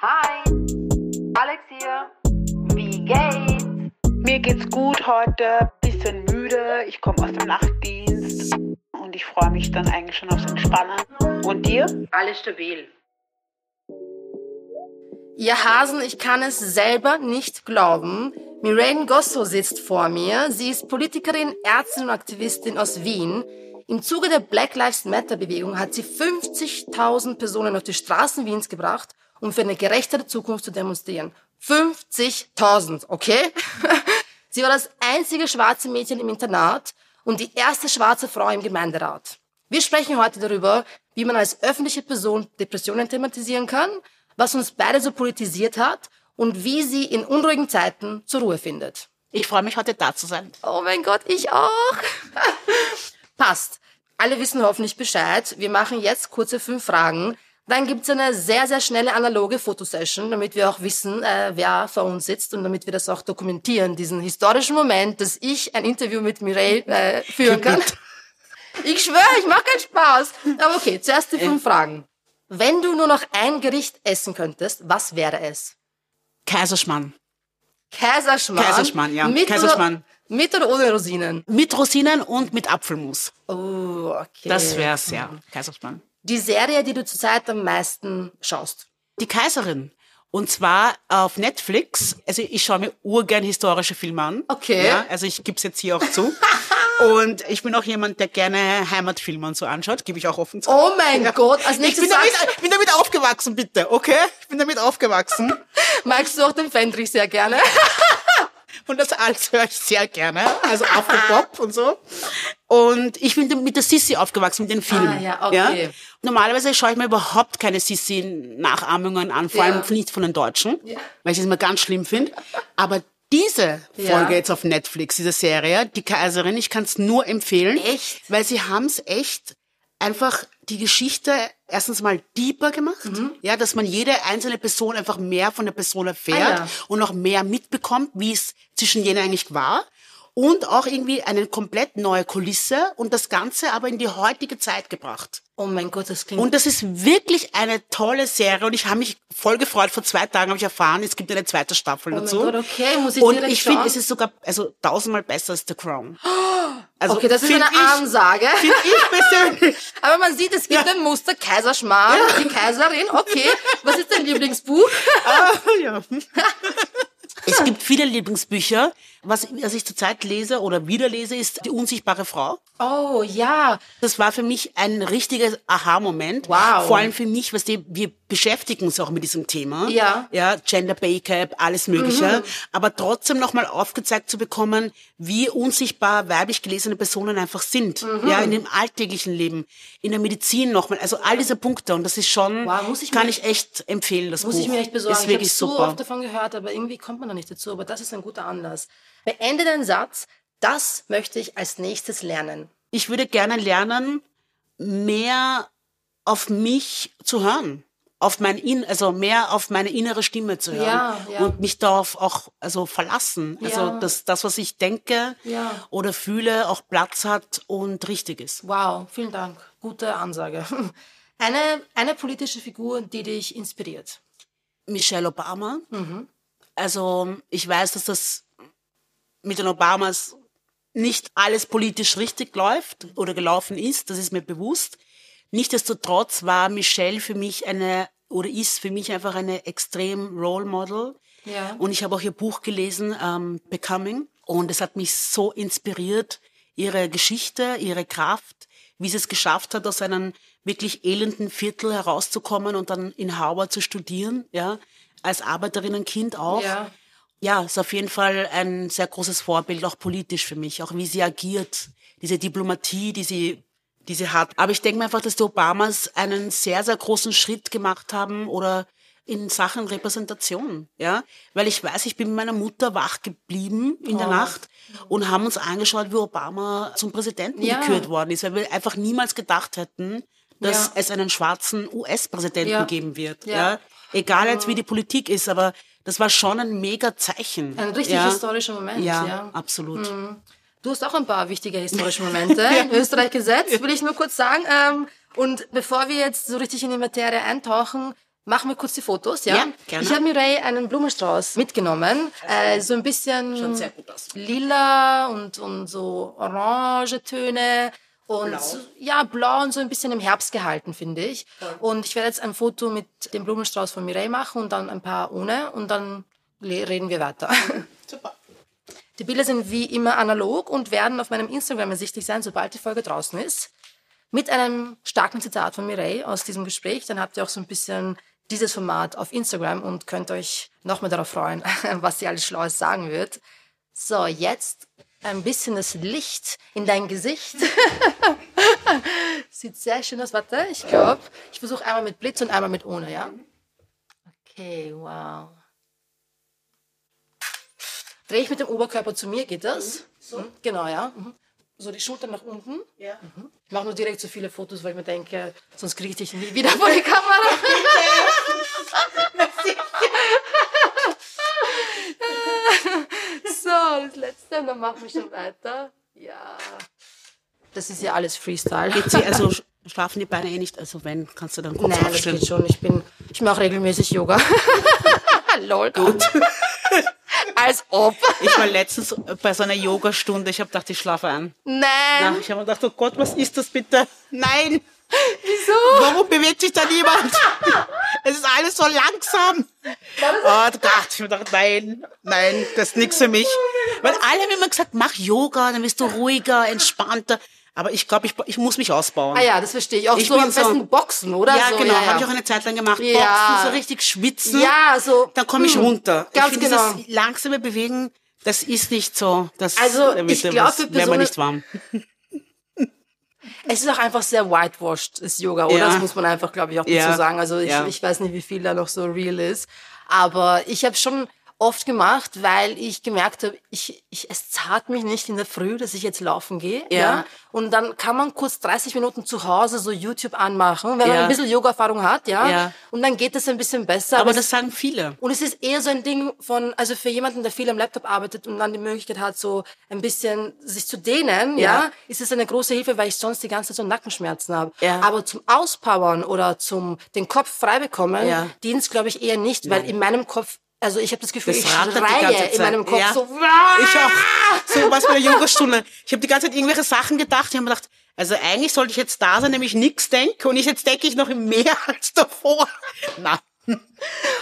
Hi, Alex hier. Wie geht's? Mir geht's gut heute, bisschen müde. Ich komme aus dem Nachtdienst und ich freue mich dann eigentlich schon aufs Entspannen. Und dir? Alles stabil. Ihr Hasen, ich kann es selber nicht glauben. Miraine Gosso sitzt vor mir. Sie ist Politikerin, Ärztin und Aktivistin aus Wien. Im Zuge der Black Lives Matter Bewegung hat sie 50.000 Personen auf die Straßen Wiens gebracht, um für eine gerechtere Zukunft zu demonstrieren. 50.000, okay? sie war das einzige schwarze Mädchen im Internat und die erste schwarze Frau im Gemeinderat. Wir sprechen heute darüber, wie man als öffentliche Person Depressionen thematisieren kann, was uns beide so politisiert hat und wie sie in unruhigen Zeiten zur Ruhe findet. Ich freue mich, heute da zu sein. Oh mein Gott, ich auch. Passt. Alle wissen hoffentlich Bescheid. Wir machen jetzt kurze fünf Fragen. Dann gibt's eine sehr, sehr schnelle analoge Fotosession, damit wir auch wissen, äh, wer vor uns sitzt und damit wir das auch dokumentieren, diesen historischen Moment, dass ich ein Interview mit Mireille äh, führen kann. Ich schwöre, ich mache keinen Spaß. Aber okay, zuerst die fünf Fragen. Wenn du nur noch ein Gericht essen könntest, was wäre es? Kaiserschmarrn. Kaiserschmarrn. Kaiserschmarrn, ja. Mit Kaiserschmarrn. Oder, mit oder ohne Rosinen? Mit Rosinen und mit Apfelmus. Oh, okay. Das wär's, ja. Kaiserschmarrn. Die Serie, die du zurzeit am meisten schaust. Die Kaiserin. Und zwar auf Netflix. Also ich schaue mir urgern historische Filme an. Okay. Ja, also ich gebe es jetzt hier auch zu. und ich bin auch jemand, der gerne Heimatfilme und so anschaut. Gebe ich auch offen zu. Oh mein Gott, als Ich nächstes bin damit, ich bin damit aufgewachsen, bitte, okay? Ich bin damit aufgewachsen. magst du auch den Fendrich sehr gerne. Und das alles höre ich sehr gerne. Also Afro-Pop und so. Und ich bin mit der Sissi aufgewachsen, mit den Filmen. Ah, ja, okay. Normalerweise schaue ich mir überhaupt keine Sissi-Nachahmungen an, vor allem Ja. nicht von den Deutschen, Ja. weil ich es immer ganz schlimm finde. Aber diese Ja. Folge jetzt auf Netflix, diese Serie, die Kaiserin, ich kann es nur empfehlen. Echt? Weil sie haben es echt einfach die Geschichte erstens mal deeper gemacht, Mhm. ja, dass man jede einzelne Person einfach mehr von der Person erfährt Ah, ja. und noch mehr mitbekommt, wie es zwischen jenen eigentlich war. Und auch irgendwie eine komplett neue Kulisse und das Ganze aber in die heutige Zeit gebracht. Oh mein Gott, das klingt... Und das ist wirklich eine tolle Serie und ich habe mich voll gefreut. Vor zwei Tagen habe ich erfahren, es gibt eine zweite Staffel oh mein dazu. Gott, okay, muss ich und ich finde, es ist sogar also tausendmal besser als The Crown. Also Okay, das ist eine Ansage. Finde ich persönlich. Aber man sieht, es gibt Ja. ein Muster, Kaiserschmarrn, die Kaiserin, okay. Was ist dein Lieblingsbuch? Ah, ja. Es gibt viele Lieblingsbücher. Was, was ich zurzeit lese oder wieder lese, ist Die unsichtbare Frau. Oh, ja. Das war für mich ein richtiger Aha-Moment. Wow. Vor allem für mich, was die, wir beschäftigen uns auch mit diesem Thema. Ja. Ja, Gender Pay Gap, alles Mögliche. Aber trotzdem nochmal aufgezeigt zu bekommen, wie unsichtbar weiblich gelesene Personen einfach sind. Ja, in dem alltäglichen Leben, in der Medizin nochmal. Also all diese Punkte. Und das ist schon, Wow, muss ich kann mir- ich echt empfehlen, das Muss Buch. ich mir echt besorgen. Ist ich habe wirklich so super. oft davon gehört, aber irgendwie kommt man da nicht dazu. Aber das ist ein guter Anlass. Beende den Satz. Das möchte ich als nächstes lernen. ich würde gerne lernen, mehr auf mich zu hören. Auf mein In, also mehr auf meine innere Stimme zu hören. Ja, ja. Und mich darauf auch, also verlassen. Also, Ja. dass das, was ich denke oder fühle, auch Platz hat und richtig ist. Wow, vielen Dank. Gute Ansage. Eine, eine politische Figur, die dich inspiriert. Michelle Obama. Mhm. Also, ich weiß, dass das mit den Obamas nicht alles politisch richtig läuft oder gelaufen ist. Das ist mir bewusst. Nichtsdestotrotz war Michelle für mich eine oder ist für mich einfach eine extrem Role Model. Ja. Und ich habe auch ihr Buch gelesen, ähm, Becoming. Und es hat mich so inspiriert, ihre Geschichte, ihre Kraft, wie sie es geschafft hat, aus einem wirklich elenden Viertel herauszukommen und dann in Howard zu studieren, ja, als Arbeiterinnenkind auch. Ja. Ja, ist auf jeden Fall ein sehr großes Vorbild, auch politisch für mich, auch wie sie agiert, diese Diplomatie, die sie, die sie hat. Aber ich denke mir einfach, dass die Obamas einen sehr, sehr großen Schritt gemacht haben oder in Sachen Repräsentation, ja, weil ich weiß, ich bin mit meiner Mutter wach geblieben in der Oh. Nacht und haben uns angeschaut, wie Obama zum Präsidenten Ja. gekürt worden ist, weil wir einfach niemals gedacht hätten, dass Ja. es einen schwarzen US-Präsidenten Ja. geben wird, Ja. ja. Egal jetzt wie die Politik ist, aber das war schon ein mega Zeichen. Ein richtig ja. historischer Moment, Ja, ja. Mhm. absolut. Du hast auch ein paar wichtige historische Momente in Österreich gesetzt, will ich nur kurz sagen. Ähm, und bevor wir jetzt so richtig in die Materie eintauchen, machen wir kurz die Fotos, ja? Ja, gerne. Ich habe Mireille einen Blumenstrauß mitgenommen. Äh, so ein bisschen lila und, und so orange Töne. Und Blau. ja, blau und so ein bisschen im Herbst gehalten, finde ich. Und ich werde jetzt ein Foto mit dem Blumenstrauß von Mireille machen und dann ein paar ohne und dann reden wir weiter. Super. Die Bilder sind wie immer analog und werden auf meinem Instagram ersichtlich sein, sobald die Folge draußen ist. Mit einem starken Zitat von Mireille aus diesem Gespräch. Dann habt ihr auch so ein bisschen dieses Format auf Instagram und könnt euch noch mehr darauf freuen, was sie alles Schlaues sagen wird. So, jetzt ein bisschen das Licht in dein Gesicht. Sieht sehr schön aus. Warte, ich glaube, ich versuche einmal mit Blitz und einmal mit ohne, ja? Okay, wow. Drehe ich mit dem Oberkörper zu mir, geht das? So? Genau, ja. Mhm. So die Schultern nach unten. Ja. Ich mache nur direkt so viele Fotos, weil ich mir denke, sonst kriege ich dich nie wieder vor die Kamera. so, das letzte, und dann machen wir schon weiter. Ja. Das ist ja alles Freestyle. Geht sie, also sch- schlafen die Beine eh nicht, also wenn, kannst du dann kurz Nein, das aufstellen. geht schon. Ich bin, ich mache regelmäßig Yoga. Lol. Gut. Als ob. Ich war letztens bei so einer Yogastunde, ich habe gedacht, ich schlafe ein. Nein. Ja, ich habe mir gedacht, oh Gott, was ist das bitte? Nein! Wieso? Warum bewegt sich da niemand? Es ist alles so langsam. Oh Gott, ich gedacht, nein, nein, das ist nichts für mich. Weil alle haben immer gesagt, mach Yoga, dann wirst du ruhiger, entspannter. Aber ich glaube, ich, ich muss mich ausbauen. Ah ja, das verstehe ich. Auch Ich so am so- besten Boxen, oder? Ja, so, genau, ja, ja. habe ich auch eine Zeit lang gemacht. Ja. Boxen, so richtig schwitzen. Ja, so. Dann komme ich hm, runter. Ganz ich finde, genau. Dieses langsame Bewegen, das ist nicht so. Das, Also, ich was- glaub, für Personen- nicht warm. Es ist auch einfach sehr whitewashed, das Yoga, oder? Ja. Das muss man einfach, glaube ich, auch dazu Ja. sagen. Also ich, Ja. ich weiß nicht, wie viel da noch so real ist. Aber ich habe schon oft gemacht, weil ich gemerkt habe, ich, ich, es zahlt mich nicht in der Früh, dass ich jetzt laufen gehe. Ja. Ja. Und dann kann man kurz 30 Minuten zu Hause so YouTube anmachen, wenn man Ja. ein bisschen Yoga-Erfahrung hat, ja. Ja. Und dann geht es ein bisschen besser. Aber es- das sagen viele. und es ist eher so ein Ding von, also für jemanden, der viel am Laptop arbeitet und dann die Möglichkeit hat, so ein bisschen sich zu dehnen, ja, Ja. ist es eine große Hilfe, weil ich sonst die ganze Zeit so Nackenschmerzen habe. Ja. Aber zum Auspowern oder zum den Kopf frei bekommen, Ja. dient glaube ich eher nicht, weil in meinem Kopf, also ich habe das Gefühl, Das ich schreie in meinem Kopf Ja. so. Ich auch. So was bei der Yogastunde. Ich habe die ganze Zeit irgendwelche Sachen gedacht. Ich habe mir gedacht, also eigentlich sollte ich jetzt da sein, nämlich nichts denke. Und ich jetzt denke ich noch mehr als davor. Na,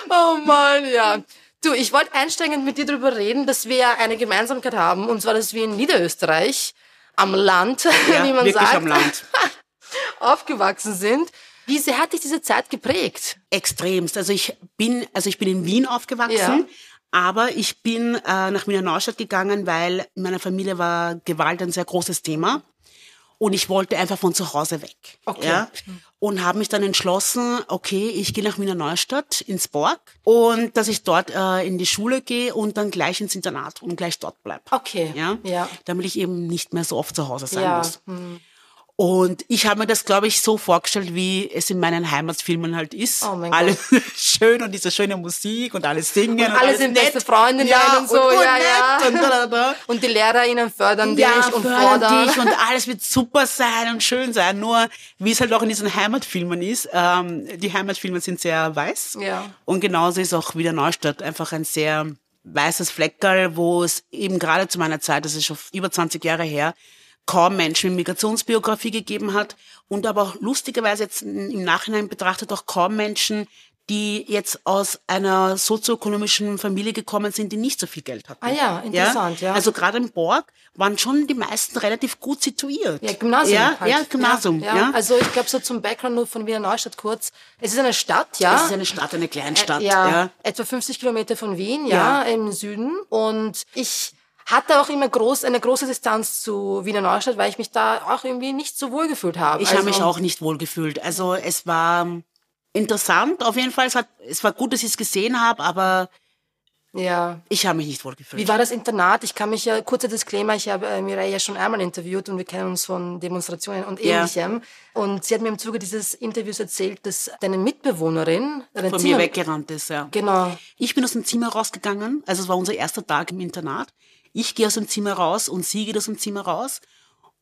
Oh Mann, ja. Du, ich wollte einsteigend mit dir darüber reden, dass wir eine Gemeinsamkeit haben, und zwar, dass wir in Niederösterreich am Land, ja, wie man sagt, am Land. aufgewachsen sind. Wie sehr hat dich diese Zeit geprägt? Extremst. Also ich bin, also ich bin in Wien aufgewachsen. Ja. Aber ich bin äh, nach Wiener Neustadt gegangen, weil in meiner Familie war Gewalt ein sehr großes Thema. Und ich wollte einfach von zu Hause weg. Okay. Ja? Und habe mich dann entschlossen, okay, ich gehe nach Wiener Neustadt ins Borg und dass ich dort äh, in die Schule gehe und dann gleich ins Internat und gleich dort bleib. Okay. Ja? Ja. Damit ich eben nicht mehr so oft zu Hause sein Ja. muss. Und ich habe mir das, glaube ich, so vorgestellt, wie es in meinen Heimatfilmen halt ist. Oh mein alles schön und diese schöne Musik und alles singen. Und, alle sind nett. beste Freundinnen ja, und so, und, und ja, ja. Und, da, da, da. Und die LehrerInnen fördern dich ja, und fördern fordern. dich und alles wird super sein und schön sein. Nur, wie es halt auch in diesen Heimatfilmen ist, ähm, die Heimatfilme sind sehr weiß. Ja. Und genauso ist auch wieder Neustadt einfach ein sehr weißes Fleckerl, wo es eben gerade zu meiner Zeit, das ist schon über 20 Jahre her, kaum Menschen mit Migrationsbiografie gegeben hat und aber auch lustigerweise jetzt im Nachhinein betrachtet auch kaum Menschen, die jetzt aus einer sozioökonomischen Familie gekommen sind, die nicht so viel Geld hatten. Ah ja, interessant, ja. Also gerade im Borg waren schon die meisten relativ gut situiert. Ja, Gymnasium. Ja, halt. ja Gymnasium. Ja, Ja, Also ich glaube so zum Background nur von Wiener Neustadt kurz. Es ist eine Stadt, ja. Es ist eine Stadt, eine Kleinstadt. Äh, ja, ja. etwa 50 Kilometer von Wien, ja, Ja. im Süden. Und ich hatte auch immer groß, eine große Distanz zu Wiener Neustadt, weil ich mich da auch irgendwie nicht so wohl gefühlt habe. Ich also, habe mich auch nicht wohl gefühlt. Also es war interessant auf jeden Fall. Es, hat, es war gut, dass ich es gesehen habe, aber Ja. ich habe mich nicht wohl gefühlt. Wie war das Internat? Ich kann mich ja, kurzer Disclaimer, ich habe äh, Mireille ja schon einmal interviewt und wir kennen uns von Demonstrationen und Ja. ähnlichem. Und sie hat mir im Zuge dieses Interviews erzählt, dass deine Mitbewohnerin, deine Von Zimmer- mir weggerannt ist, ja. Genau. Ich bin aus dem Zimmer rausgegangen, also es war unser erster Tag im Internat. Ich gehe aus dem Zimmer raus und sie geht aus dem Zimmer raus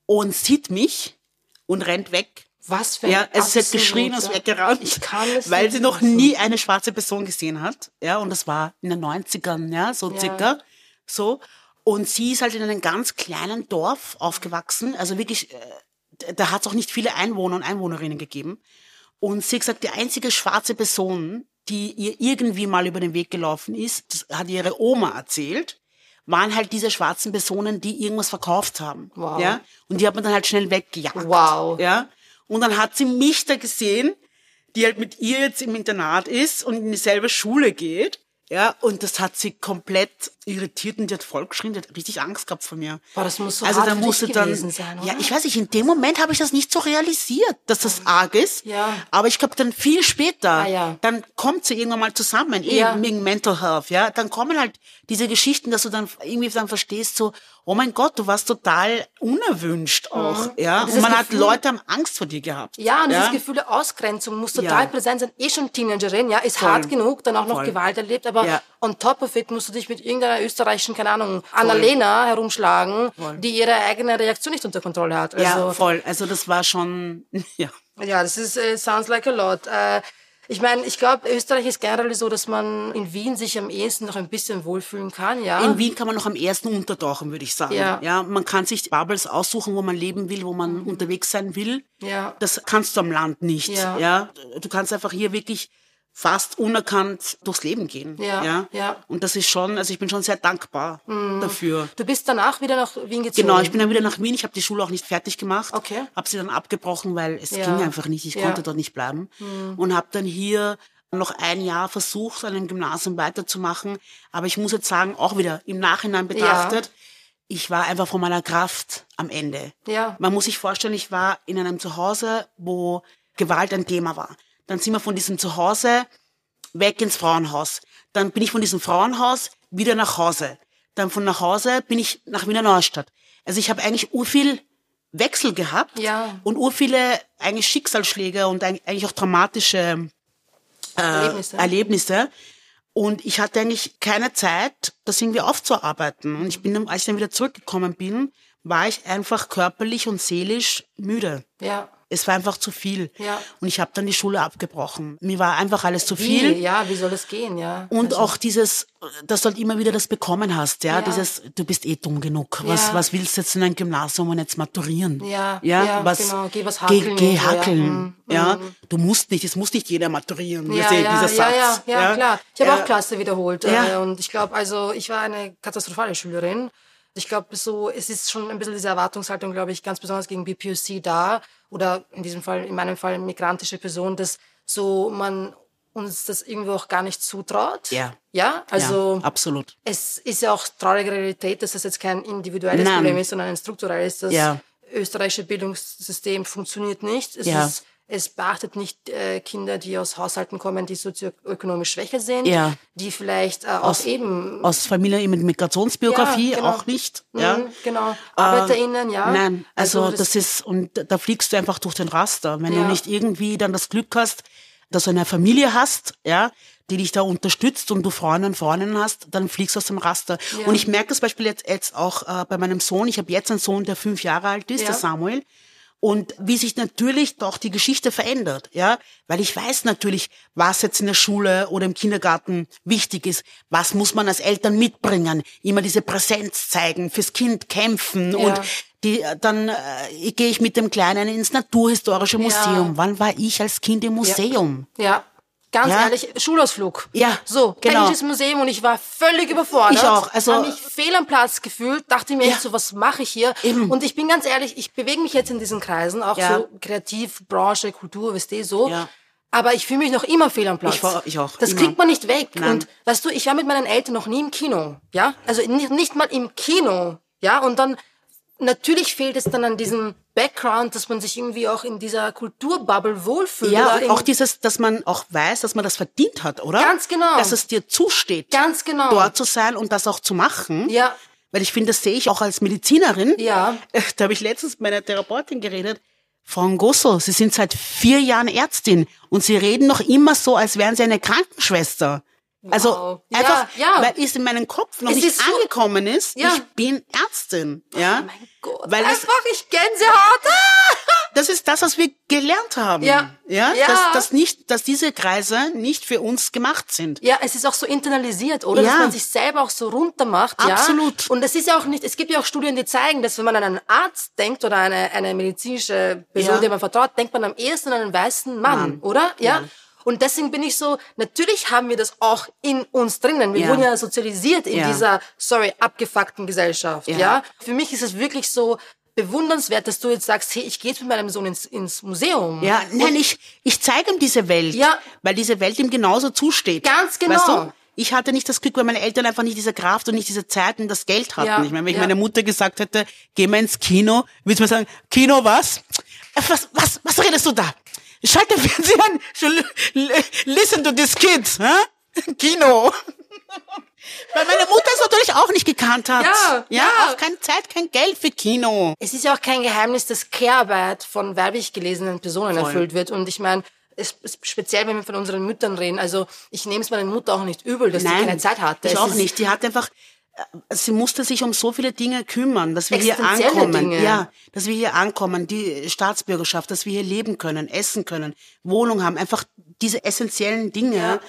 und sieht mich und rennt weg Was für ein Ja, sie hat geschrien und ist weggerannt, Ich kann es weil sie noch nie eine schwarze Person gesehen hat. Ja, und das war in den 90ern, ja, so Ja. circa. So. Und sie ist halt in einem ganz kleinen Dorf aufgewachsen. Also wirklich, äh, da hat es auch nicht viele Einwohner und Einwohnerinnen gegeben. Und sie hat gesagt, die einzige schwarze Person, die ihr irgendwie mal über den Weg gelaufen ist, das hat ihre Oma erzählt, waren halt diese schwarzen Personen, die irgendwas verkauft haben. Wow. Ja? Und die hat man dann halt schnell weggejagt. Wow. Ja? Und dann hat sie mich da gesehen, die halt mit ihr jetzt im Internat ist und in dieselbe Schule geht. Ja, und das hat sie komplett irritiert und die hat voll geschrien, die hat richtig Angst gehabt vor mir. Boah, das muss so also für musste dann, gewesen sein, oder? ja, ich weiß nicht, in dem Moment habe ich das nicht so realisiert, dass das arg ist. Ja. Aber ich glaube dann viel später, Ah, ja. dann kommt sie irgendwann mal zusammen, Ja. eben wegen Mental Health, ja. Dann kommen halt diese Geschichten, dass du dann irgendwie dann verstehst, so, oh mein Gott, du warst total unerwünscht auch, ja. Und man hat Gefühl- Leute haben Angst vor dir gehabt. Ja, und ja? dieses Gefühl der Ausgrenzung muss total Ja. präsent sein. Eh schon Teenagerin, ja, ist Voll. hart genug, dann auch noch Voll. Gewalt erlebt, aber Ja. on top of it musst du dich mit irgendeiner österreichischen, keine Ahnung, Annalena herumschlagen, die ihre eigene Reaktion nicht unter Kontrolle hat. Also, ja, voll. Also das war schon, ja. Ja, das ist äh, sounds like a lot. Äh, ich meine, ich glaube, Österreich ist generell so, dass man in Wien sich am ehesten noch ein bisschen wohlfühlen kann, ja. In Wien kann man noch am ersten untertauchen, würde ich sagen. Ja. ja, man kann sich Bubbles aussuchen, wo man leben will, wo man unterwegs sein will. Ja. Das kannst du am Land nicht. Ja. Ja. Du kannst einfach hier wirklich fast unerkannt durchs Leben gehen. Ja, ja. ja. Mhm. Und das ist schon, also ich bin schon sehr dankbar dafür. Du bist danach wieder nach Wien gezogen. Genau, ich bin dann wieder nach Wien. Ich habe die Schule auch nicht fertig gemacht. Okay. Habe sie dann abgebrochen, weil es Ja. ging einfach nicht. Ich Ja. konnte dort nicht bleiben. Und habe dann hier noch ein Jahr versucht, an einem Gymnasium weiterzumachen. Aber ich muss jetzt sagen, auch wieder im Nachhinein betrachtet, ich war einfach von meiner Kraft am Ende. Ja. Man muss sich vorstellen, ich war in einem Zuhause, wo Gewalt ein Thema war. Dann sind wir von diesem Zuhause weg ins Frauenhaus. Dann bin ich von diesem Frauenhaus wieder nach Hause. Dann von nach Hause bin ich nach Wiener Neustadt. Also ich habe eigentlich urviel Wechsel gehabt Ja. und urviele eigentlich Schicksalsschläge und eig- eigentlich auch traumatische äh, Erlebnisse. Erlebnisse. Und ich hatte eigentlich keine Zeit, das irgendwie aufzuarbeiten. Und ich bin, als ich dann wieder zurückgekommen bin, war ich einfach körperlich und seelisch müde. Ja. Es war einfach zu viel. Ja. Und ich habe dann die Schule abgebrochen. Mir war einfach alles zu Wie? viel. Ja, wie soll das gehen, ja? Und Also, auch dieses, dass du halt immer wieder das bekommen hast, ja, Ja. dieses, du bist eh dumm genug. Was, Ja. was willst du jetzt in ein Gymnasium und jetzt maturieren? Ja, ja, ja, was, genau. Geh was Geh, hackeln geh so, ja. hackeln, Mhm, ja. Du musst nicht, es muss nicht jeder maturieren. Ja, ja, dieser ja, Satz. ja, ja, klar. Ich habe Ja. auch Klasse wiederholt. Ja. Äh, und ich glaube, also ich war eine katastrophale Schülerin. Ich glaube, so, es ist schon ein bisschen diese Erwartungshaltung, glaube ich, ganz besonders gegen BPOC da. Oder in diesem Fall, in meinem Fall, migrantische Person, dass so man uns das irgendwo auch gar nicht zutraut. Ja. Ja, also ja, absolut. es ist ja auch traurige Realität, dass das jetzt kein individuelles Nein. Problem ist, sondern ein strukturelles. Das Ja. österreichische Bildungssystem funktioniert nicht. Es, Ja. ist, es beachtet nicht äh, Kinder, die aus Haushalten kommen, die sozioökonomisch schwächer sind, Ja. die vielleicht äh, Aus- aus eben Aus Familie mit Migrationsbiografie Ja, genau. auch nicht. Ja. Mhm, genau ArbeiterInnen, ja. Nein, also, das, ist, und da fliegst du einfach durch den Raster. Wenn Ja. du nicht irgendwie dann das Glück hast, dass du eine Familie hast, ja, die dich da unterstützt und du Freunde und Freundinnen hast, dann fliegst du aus dem Raster. Und ich merke das Beispiel jetzt, jetzt auch äh, bei meinem Sohn. Ich habe jetzt einen Sohn, der fünf Jahre alt ist, der Samuel. Und wie sich natürlich doch die Geschichte verändert, ja, weil ich weiß natürlich, was jetzt in der Schule oder im Kindergarten wichtig ist, was muss man als Eltern mitbringen, immer diese Präsenz zeigen, fürs Kind kämpfen Ja. und die, dann äh, gehe ich mit dem Kleinen ins Naturhistorische Museum. Wann war ich als Kind im Museum? Ja. Ganz Ja. ehrlich, Schulausflug. Ja, So, genau. Technisches Museum und ich war völlig überfordert. Ich auch, also- Habe mich fehl am Platz gefühlt, dachte mir Ja. echt so, was mache ich hier? Eben. Und ich bin ganz ehrlich, ich bewege mich jetzt in diesen Kreisen, auch Ja. so kreativ, Branche, Kultur, weißt du, so. Ja. Aber ich fühle mich noch immer fehl am Platz. Ich war- ich auch, Das immer. kriegt man nicht weg. Nein. Und weißt du, ich war mit meinen Eltern noch nie im Kino. Ja? Also nicht, nicht mal im Kino. Ja? Und dann, natürlich fehlt es dann an diesem Background, dass man sich irgendwie auch in dieser Kulturbubble wohlfühlt. Ja, auch dieses, dass man auch weiß, dass man das verdient hat, oder? Ganz genau. Dass es dir zusteht, Ganz genau. dort zu sein und das auch zu machen. Ja. Weil ich finde, das sehe ich auch als Medizinerin. Ja. Da habe ich letztens mit meiner Therapeutin geredet. Frau Ngosso, Sie sind seit vier Jahren Ärztin und Sie reden noch immer so, als wären Sie eine Krankenschwester. Also Wow. Ja, einfach, ja. weil es in meinem Kopf noch Es nicht so- angekommen ist, Ja. ich bin Ärztin. Ja? Oh mein Gott. Weil es, Einfach, ich Gänsehaut. Das ist das, was wir gelernt haben. Ja. Ja, Ja. Dass, dass nicht, dass diese Kreise nicht für uns gemacht sind. Ja, es ist auch so internalisiert, oder? Dass Ja. man sich selber auch so runter macht. Absolut. Ja? Und es ist ja auch nicht, es gibt ja auch Studien, die zeigen, dass wenn man an einen Arzt denkt oder eine, eine medizinische Person, Ja. der man vertraut, denkt man am ehesten an einen weißen Mann, Mann. oder? Ja. Ja. Und deswegen bin ich so, natürlich haben wir das auch in uns drinnen. Wir Ja. wurden ja sozialisiert in Ja. dieser, sorry, abgefuckten Gesellschaft. Ja. Ja. Für mich ist es wirklich so bewundernswert, dass du jetzt sagst, hey, ich gehe jetzt mit meinem Sohn ins, ins Museum. Ja, nein, ich, ich zeige ihm diese Welt, Ja. weil diese Welt ihm genauso zusteht. Ganz genau. Weißt du? Ich hatte nicht das Glück, weil meine Eltern einfach nicht diese Kraft und nicht diese Zeit und das Geld hatten. Ja, Ich meine, wenn ich ja. meiner Mutter gesagt hätte, geh mal ins Kino, würde man sagen, Kino was? Äh, Was, was, was redest du da? Schalt den Fernseher an, listen to this kids, hä? Kino. Weil meine Mutter es natürlich auch nicht gekannt hat. Ja, ja. ja. auch keine Zeit, kein Geld für Kino. Es ist ja auch kein Geheimnis, dass Care-Arbeit von werblich gelesenen Personen Voll. erfüllt wird. Und ich meine, es speziell, wenn wir von unseren Müttern reden, also ich nehme es meiner Mutter auch nicht übel, dass sie keine Zeit hatte. Ich Es auch nicht. Die hat einfach, sie musste sich um so viele Dinge kümmern, dass wir hier ankommen. Dinge. Ja, dass wir hier ankommen, die Staatsbürgerschaft, dass wir hier leben können, essen können, Wohnung haben, einfach diese essentiellen Dinge, Ja.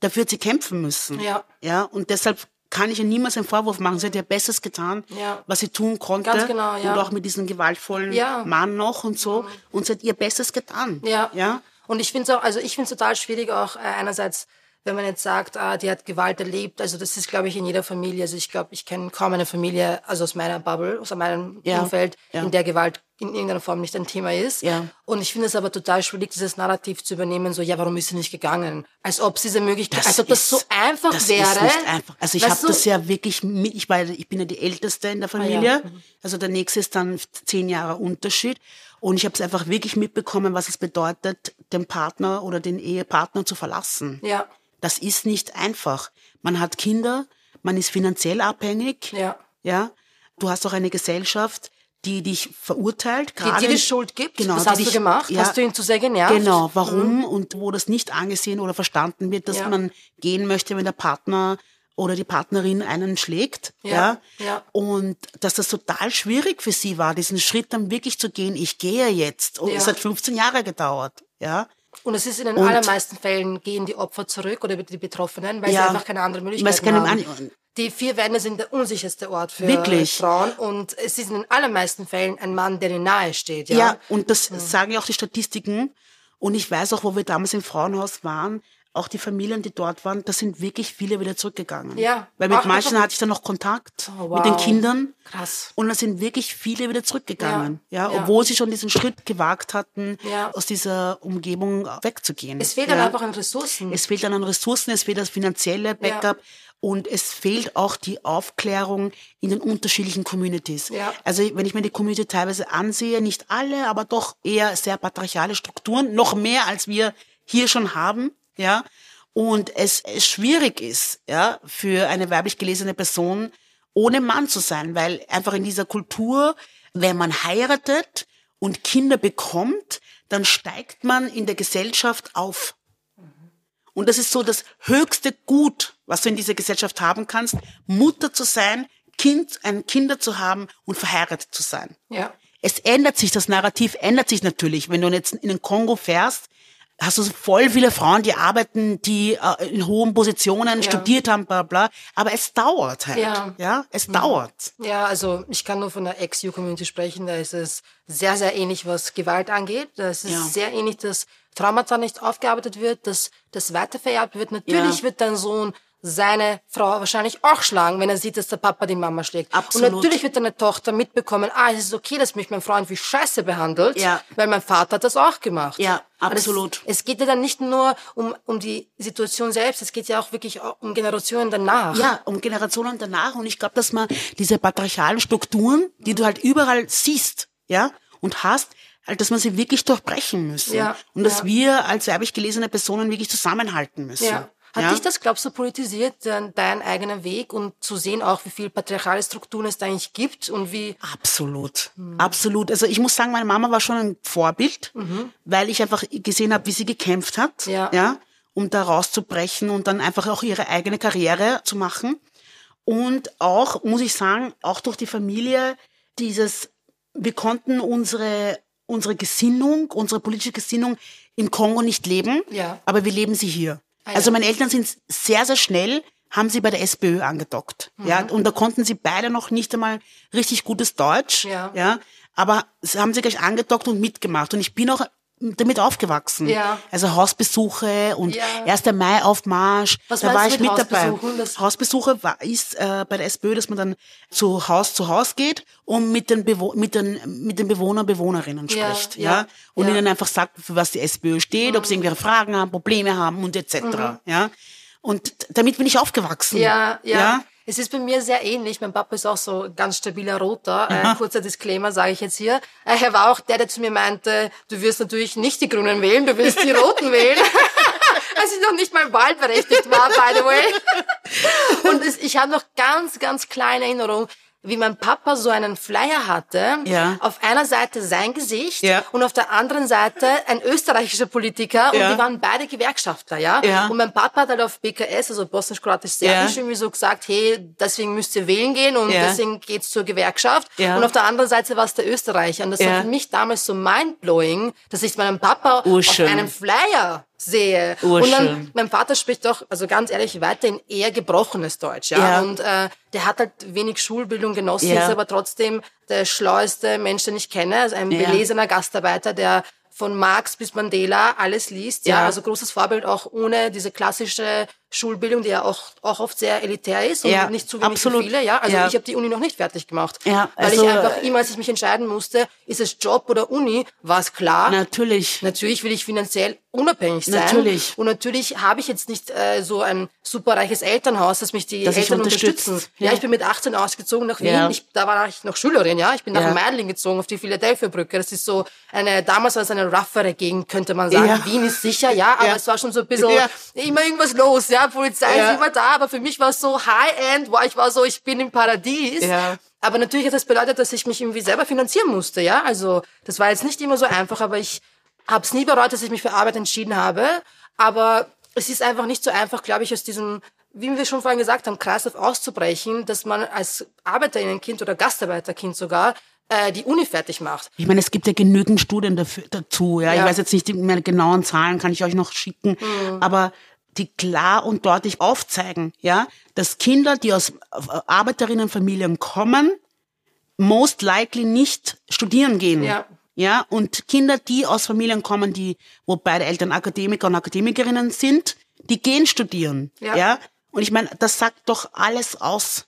dafür hat sie kämpfen müssen. Ja. Ja, und deshalb kann ich ihr niemals einen Vorwurf machen. Sie hat ihr Bestes getan, Ja. was sie tun konnte. Ganz genau, ja. Und auch mit diesem gewaltvollen Ja. Mann noch und so. Und sie hat ihr Bestes getan. Ja. Ja. Und ich finde es auch, also ich finde es total schwierig auch äh, einerseits, wenn man jetzt sagt, ah, die hat Gewalt erlebt. Also das ist, glaube ich, in jeder Familie. Also ich glaube, ich kenne kaum eine Familie, also aus meiner Bubble, aus meinem Ja. Umfeld, Ja. in der Gewalt in irgendeiner Form nicht ein Thema ist. Ja. Und ich finde es aber total schwierig, dieses Narrativ zu übernehmen, so, ja, warum ist sie nicht gegangen? Als ob es diese Möglichkeit, als ob das so einfach das wäre. Ist nicht einfach. Also ich habe das ja wirklich mit, ich, war, ich bin ja die Älteste in der Familie. Ah, ja. Also der nächste ist dann zehn Jahre Unterschied. Und ich habe es einfach wirklich mitbekommen, was es bedeutet, den Partner oder den Ehepartner zu verlassen. Ja, Das ist nicht einfach. Man hat Kinder, man ist finanziell abhängig. ja. Ja. Du hast auch eine Gesellschaft, die dich verurteilt. Die gerade dir die Schuld gibt. Genau, Was die hast du dich- gemacht? Ja, Hast du ihn zu sehr genervt? Genau, warum und wo das nicht angesehen oder verstanden wird, dass Ja. man gehen möchte, wenn der Partner oder die Partnerin einen schlägt. Ja, Ja, ja. Und dass das total schwierig für sie war, diesen Schritt dann wirklich zu gehen, ich gehe jetzt. Und Ja. es hat 15 Jahre gedauert. Ja. Und es ist in den Und- allermeisten Fällen gehen die Opfer zurück oder die Betroffenen, weil Ja. sie einfach keine andere Möglichkeit keine haben. An- Die vier Wände sind der unsicherste Ort für Wirklich? Frauen und es ist in den allermeisten Fällen ein Mann, der ihnen nahe steht. Ja, Ja, und das sagen ja auch die Statistiken. Und ich weiß auch, wo wir damals im Frauenhaus waren, auch die Familien, die dort waren, da sind wirklich viele wieder zurückgegangen. Ja, Weil mit auch manchen hatte ich dann noch Kontakt Oh, mit den wow. Kindern. Krass. Und da sind wirklich viele wieder zurückgegangen. Ja, Ja, ja. obwohl sie schon diesen Schritt gewagt hatten, Ja. aus dieser Umgebung wegzugehen. Es fehlt ja. dann einfach an Ressourcen. Es fehlt dann an Ressourcen, es fehlt das finanzielle Backup und es fehlt auch die Aufklärung in den unterschiedlichen Communities. Ja. Also wenn ich mir die Community teilweise ansehe, nicht alle, aber doch eher sehr patriarchale Strukturen, noch mehr als wir hier schon haben, ja. Und es, es schwierig ist, ja, für eine weiblich gelesene Person ohne Mann zu sein, weil einfach in dieser Kultur, wenn man heiratet und Kinder bekommt, dann steigt man in der Gesellschaft auf. Und das ist so das höchste Gut, was du in dieser Gesellschaft haben kannst, Mutter zu sein, Kind, ein Kinder zu haben und verheiratet zu sein. ja. Es ändert sich, das Narrativ ändert sich natürlich. Wenn du jetzt in den Kongo fährst, hast du voll viele Frauen, die arbeiten, die äh, in hohen Positionen Ja. studiert haben, bla bla. Aber es dauert halt. Ja. ja? Es dauert. Ja, also ich kann nur von der Ex-U-Community sprechen. Da ist es sehr, sehr ähnlich, was Gewalt angeht. Da ist es Ja. sehr ähnlich, dass Traumata nicht aufgearbeitet wird, dass das weitervererbt wird. Natürlich Ja. wird dein Sohn seine Frau wahrscheinlich auch schlagen, wenn er sieht, dass der Papa die Mama schlägt. Absolut. Und natürlich wird deine Tochter mitbekommen, ah, es ist okay, dass mich mein Freund wie Scheiße behandelt, Ja. weil mein Vater hat das auch gemacht. Ja, absolut. Es, es geht ja dann nicht nur um, um die Situation selbst, es geht ja auch wirklich um Generationen danach. Ja, um Generationen danach. Und ich glaube, dass man diese patriarchalen Strukturen, die du halt überall siehst, ja, und hast, halt, dass man sie wirklich durchbrechen müssen. Ja, Und dass ja. wir als weiblich gelesene Personen wirklich zusammenhalten müssen. Ja. Hat ja? dich das, glaubst du, politisiert, dein, dein eigener Weg und zu sehen auch, wie viel patriarchale Strukturen es da eigentlich gibt und wie, Absolut, absolut. Also ich muss sagen, meine Mama war schon ein Vorbild, weil ich einfach gesehen habe, wie sie gekämpft hat, Ja. ja, um da rauszubrechen und dann einfach auch ihre eigene Karriere zu machen. Und auch, muss ich sagen, auch durch die Familie, dieses, wir konnten unsere unsere Gesinnung, unsere politische Gesinnung im Kongo nicht leben, Ja. aber wir leben sie hier. Ah, also ja. meine Eltern sind sehr, sehr schnell, haben sie bei der SPÖ angedockt. Ja, Mhm. und da konnten sie beide noch nicht einmal richtig gutes Deutsch. Ja. ja aber sie haben sie gleich angedockt und mitgemacht. Und ich bin auch damit aufgewachsen. Ja. Also Hausbesuche und Ja. 1. Mai auf Marsch. Was da war ich mit dabei. Hausbesuche war, ist äh, bei der SPÖ, dass man dann zu Haus zu Haus geht und mit den, Bewo mit den, mit den Bewohnern, Bewohnerinnen spricht. ja, Ja, Und. Mhm. ihnen einfach sagt, für was die SPÖ steht, ob sie irgendwelche Fragen haben, Probleme haben und etc. Ja. Und damit bin ich aufgewachsen. Ja, ja, ja? Es ist bei mir sehr ähnlich. Mein Papa ist auch so ganz stabiler Roter. Äh, kurzer Disclaimer sage ich jetzt hier. Äh, er war auch der, der zu mir meinte, du wirst natürlich nicht die Grünen wählen, du wirst die Roten wählen. Als ich noch nicht mal wahlberechtigt war, by the way. Und es, ich habe noch ganz, ganz kleine Erinnerung, wie mein Papa so einen Flyer hatte. Ja. Auf einer Seite sein Gesicht Ja. und auf der anderen Seite ein österreichischer Politiker. Und Ja. die waren beide Gewerkschaftler, ja. Und mein Papa hat halt auf BKS, also Bosnisch-Kroatisch-Serbisch, irgendwie so gesagt, hey, deswegen müsst ihr wählen gehen und deswegen geht's zur Gewerkschaft. Und auf der anderen Seite war es der Österreicher. Und das war für mich damals so mindblowing, dass ich meinen Papa Urschön. auf einem Flyer sehe. Und Urschön. dann, mein Vater spricht doch, also ganz ehrlich, weiterhin eher gebrochenes Deutsch, ja. Ja. Und äh, der hat halt wenig Schulbildung genossen, Ja. ist aber trotzdem der schlaueste Mensch, den ich kenne, also ein Ja. belesener Gastarbeiter, der von Marx bis Mandela alles liest, Ja. also großes Vorbild auch ohne diese klassische Schulbildung, die ja auch, auch oft sehr elitär ist und Ja, nicht zugänglich absolut. für viele, ja. Also Ja. ich habe die Uni noch nicht fertig gemacht. Ja, weil also, ich einfach äh, immer, als ich mich entscheiden musste, ist es Job oder Uni, war es klar. Natürlich. Natürlich will ich finanziell unabhängig sein. Natürlich. Und natürlich habe ich jetzt nicht äh, so ein superreiches Elternhaus, das mich die Das dich Eltern unterstützen. Ja. Ja. ich bin mit 18 ausgezogen nach Wien. Ich, da war ich noch Schülerin, ja. Ich bin nach. Meidling gezogen, auf die Philadelphia-Brücke. Das ist so eine, damals war es eine roughere Gegend, könnte man sagen. Wien ist sicher, ja, aber es war schon so ein bisschen immer irgendwas los, ja. Polizei Ja. ist immer da, aber für mich war es so High-End, wow, ich war so, ich bin im Paradies. Ja. Aber natürlich hat das bedeutet, dass ich mich irgendwie selber finanzieren musste, ja. Also das war jetzt nicht immer so einfach, aber ich habe es nie bereut, dass ich mich für Arbeit entschieden habe. Aber es ist einfach nicht so einfach, glaube ich, aus diesem, wie wir schon vorhin gesagt haben, Kreislauf auszubrechen, dass man als Arbeiterinnenkind oder Gastarbeiterkind sogar äh, die Uni fertig macht. Ich meine, es gibt ja genügend Studien dafür, dazu. Ja? Ja. Ich weiß jetzt nicht, die genauen Zahlen kann ich euch noch schicken, aber die klar und deutlich aufzeigen, ja, dass Kinder, die aus äh, Arbeiterinnenfamilien kommen, most likely nicht studieren gehen. Ja. Ja, und Kinder, die aus Familien kommen, die, wo beide Eltern Akademiker und Akademikerinnen sind, die gehen studieren. Ja. Ja. Und ich meine, das sagt doch alles aus.